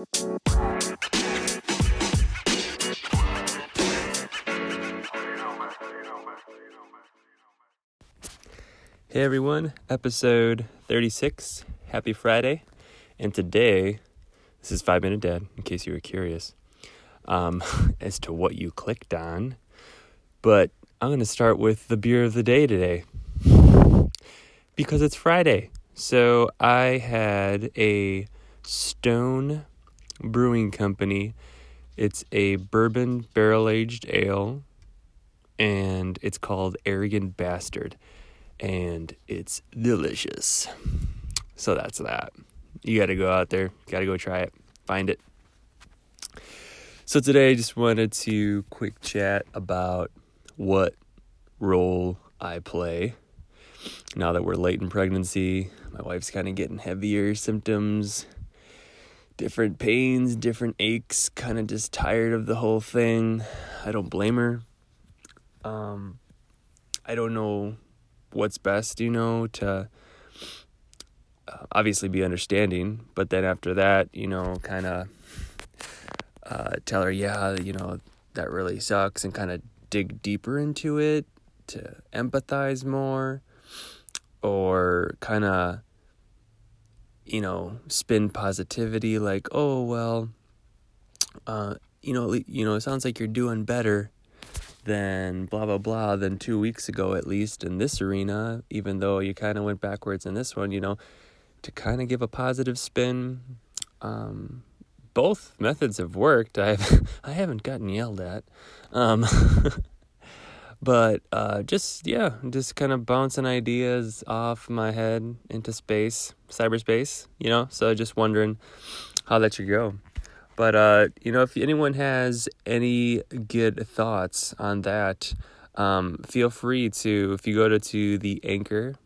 Hey everyone, episode 36. Happy Friday. And today, this is 5 Minute Dad, in case you were curious um, as to what you clicked on. But I'm going to start with the beer of the day today because it's Friday. So I had a Stone Brewing Company. It's a bourbon barrel aged ale, and it's called Arrogant Bastard and it's delicious. So that's that. You got to go out there, got to go try it, find it. So today I just wanted to quick chat about what role I play. Now that we're late in pregnancy, my wife's kind of getting heavier symptoms, different pains, different aches, kind of just tired of the whole thing. I don't blame her. Um I don't know what's best, you know, to uh, obviously be understanding, but then after that, you know, kind of uh, tell her, yeah, you know, that really sucks, and kind of dig deeper into it to empathize more, or kind of, you know, spin positivity, like, oh well, uh, you know, you know, it sounds like you're doing better than blah blah blah than two weeks ago at least in this arena even though you kind of went backwards in this one you know to kind of give a positive spin um, both methods have worked. I've i haven't gotten yelled at um, but uh, just yeah just kind of bouncing ideas off my head into space cyberspace you know so just wondering how that should go but uh, you know, if anyone has any good thoughts on that, um, feel free to if you go to, to the Anchor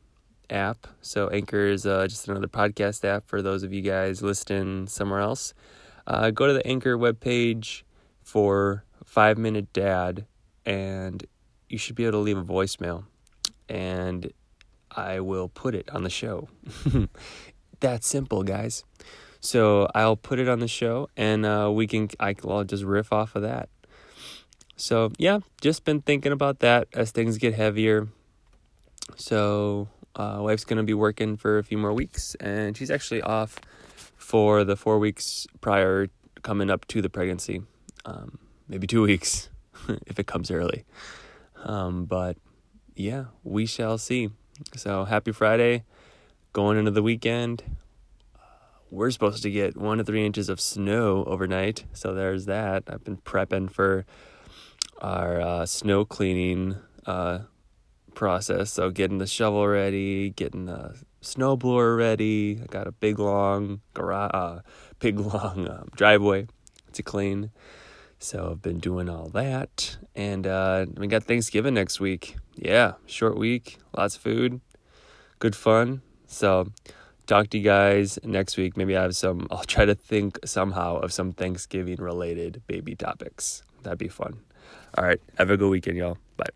app. So Anchor is uh, just another podcast app for those of you guys listening somewhere else. Uh, go to the Anchor webpage for Five Minute Dad, and you should be able to leave a voicemail, and I will put it on the show. That's simple, guys. So I'll put it on the show, and uh, we can I, will just riff off of that. So yeah, just been thinking about that as things get heavier. So uh, wife's gonna be working for a few more weeks, and she's actually off for the four weeks prior coming up to the pregnancy. Um, maybe two weeks if it comes early. Um, but yeah, we shall see. So happy Friday, going into the weekend we're supposed to get one to three inches of snow overnight. So there's that. I've been prepping for our uh, snow cleaning uh, process. So getting the shovel ready, getting the snow blower ready. I got a big long garage, uh, big long um, driveway to clean. So I've been doing all that, and uh, we got Thanksgiving next week. Yeah, short week, lots of food, good fun. So talk to you guys next week. Maybe I have some, I'll try to think somehow of some Thanksgiving related baby topics. That'd be fun. All right. Have a good weekend, y'all. Bye.